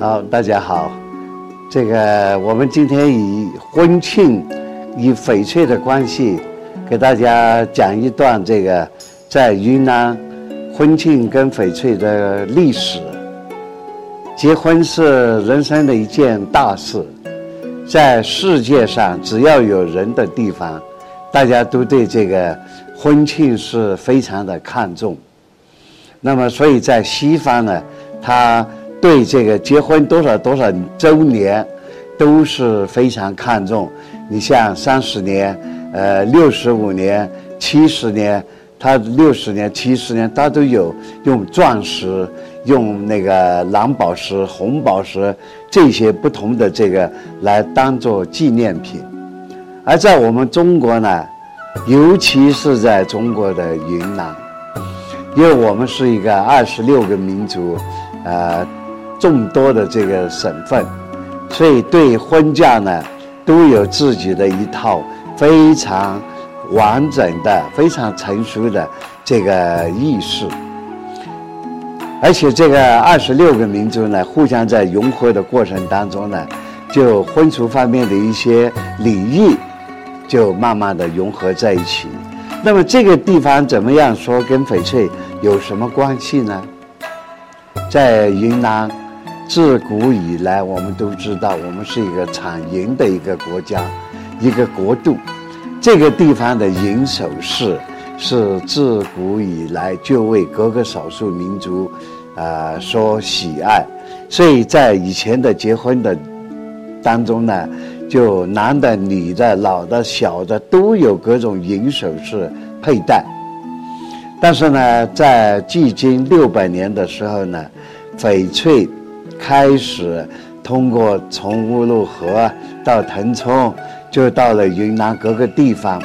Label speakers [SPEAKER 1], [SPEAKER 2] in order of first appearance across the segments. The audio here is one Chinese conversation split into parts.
[SPEAKER 1] 好，大家好。这个我们今天以婚庆与翡翠的关系，给大家讲一段这个在云南婚庆跟翡翠的历史。结婚是人生的一件大事，在世界上只要有人的地方，大家都对这个婚庆是非常的看重。那么，所以在西方呢，它对这个结婚多少多少周年都是非常看重。你像三十年、呃六十五年、七十年，他六十年、七十年，他都有用钻石、用那个蓝宝石、红宝石这些不同的这个来当做纪念品。而在我们中国呢，尤其是在中国的云南。因为我们是一个二十六个民族，呃，众多的这个省份，所以对婚嫁呢，都有自己的一套非常完整的、非常成熟的这个意识。而且这个二十六个民族呢，互相在融合的过程当中呢，就婚俗方面的一些礼仪，就慢慢的融合在一起。那么这个地方怎么样说跟翡翠有什么关系呢？在云南，自古以来我们都知道，我们是一个产银的一个国家，一个国度。这个地方的银首饰是自古以来就为各个少数民族啊所喜爱，所以在以前的结婚的当中呢。就男的、女的、老的、小的都有各种银首饰佩戴，但是呢，在距今六百年的时候呢，翡翠开始通过从乌鲁河到腾冲，就到了云南各个地方。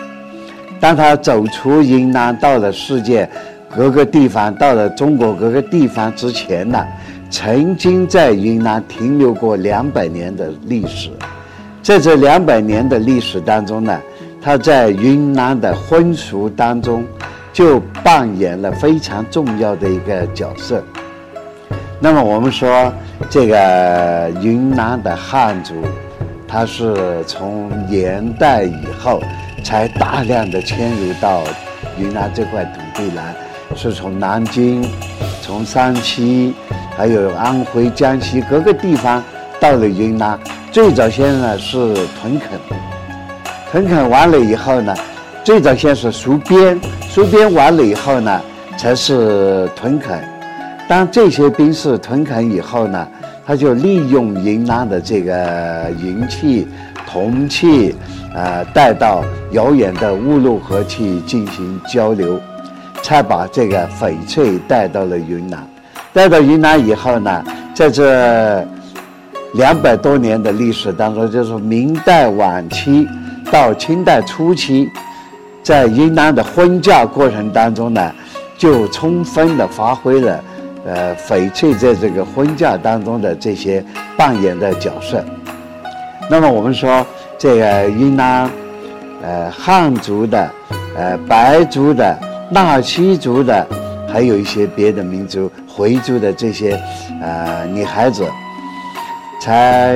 [SPEAKER 1] 当他走出云南，到了世界各个地方，到了中国各个地方之前呢，曾经在云南停留过两百年的历史。在这两百年的历史当中呢，他在云南的婚俗当中就扮演了非常重要的一个角色。那么我们说，这个云南的汉族，他是从元代以后才大量的迁入到云南这块土地来，是从南京、从山西，还有安徽、江西各个地方到了云南。最早先呢是屯垦，屯垦完了以后呢，最早先是戍边，戍边完了以后呢，才是屯垦。当这些兵士屯垦以后呢，他就利用云南的这个银器、铜器，呃，带到遥远的乌鲁河去进行交流，才把这个翡翠带到了云南。带到云南以后呢，在这。两百多年的历史当中，就是明代晚期到清代初期，在云南的婚嫁过程当中呢，就充分的发挥了，呃，翡翠在这个婚嫁当中的这些扮演的角色。那么我们说，这个云南，呃，汉族的，呃，白族的，纳西族的，还有一些别的民族，回族的这些，呃，女孩子。才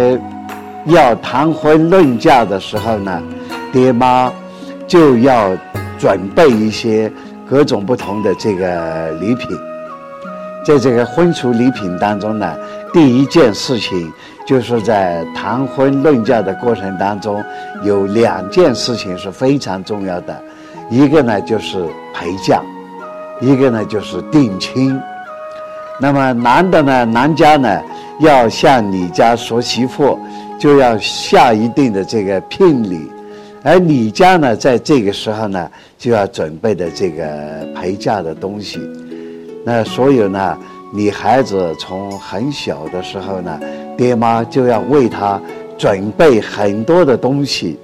[SPEAKER 1] 要谈婚论嫁的时候呢，爹妈就要准备一些各种不同的这个礼品。在这个婚俗礼品当中呢，第一件事情就是在谈婚论嫁的过程当中，有两件事情是非常重要的，一个呢就是陪嫁，一个呢就是定亲。那么男的呢，男家呢。要向你家说媳妇，就要下一定的这个聘礼，而你家呢，在这个时候呢，就要准备的这个陪嫁的东西。那所有呢，女孩子从很小的时候呢，爹妈就要为她准备很多的东西。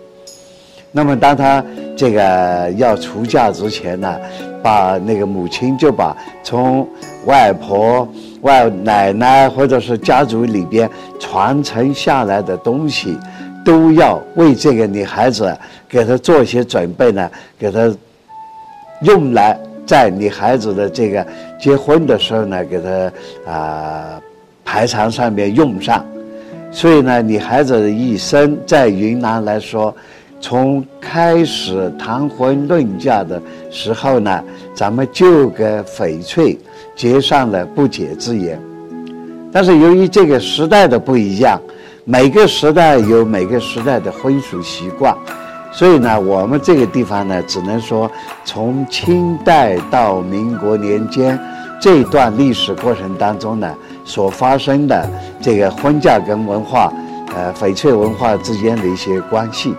[SPEAKER 1] 那么，当她这个要出嫁之前呢，把那个母亲就把从外婆。外奶奶或者是家族里边传承下来的东西，都要为这个女孩子给她做一些准备呢，给她用来在你孩子的这个结婚的时候呢，给他啊排场上面用上。所以呢，你孩子的一生在云南来说，从开始谈婚论嫁的时候呢，咱们就跟翡翠结上了不解之缘。但是由于这个时代的不一样，每个时代有每个时代的婚俗习惯，所以呢，我们这个地方呢，只能说从清代到民国年间这段历史过程当中呢，所发生的这个婚嫁跟文化，呃，翡翠文化之间的一些关系。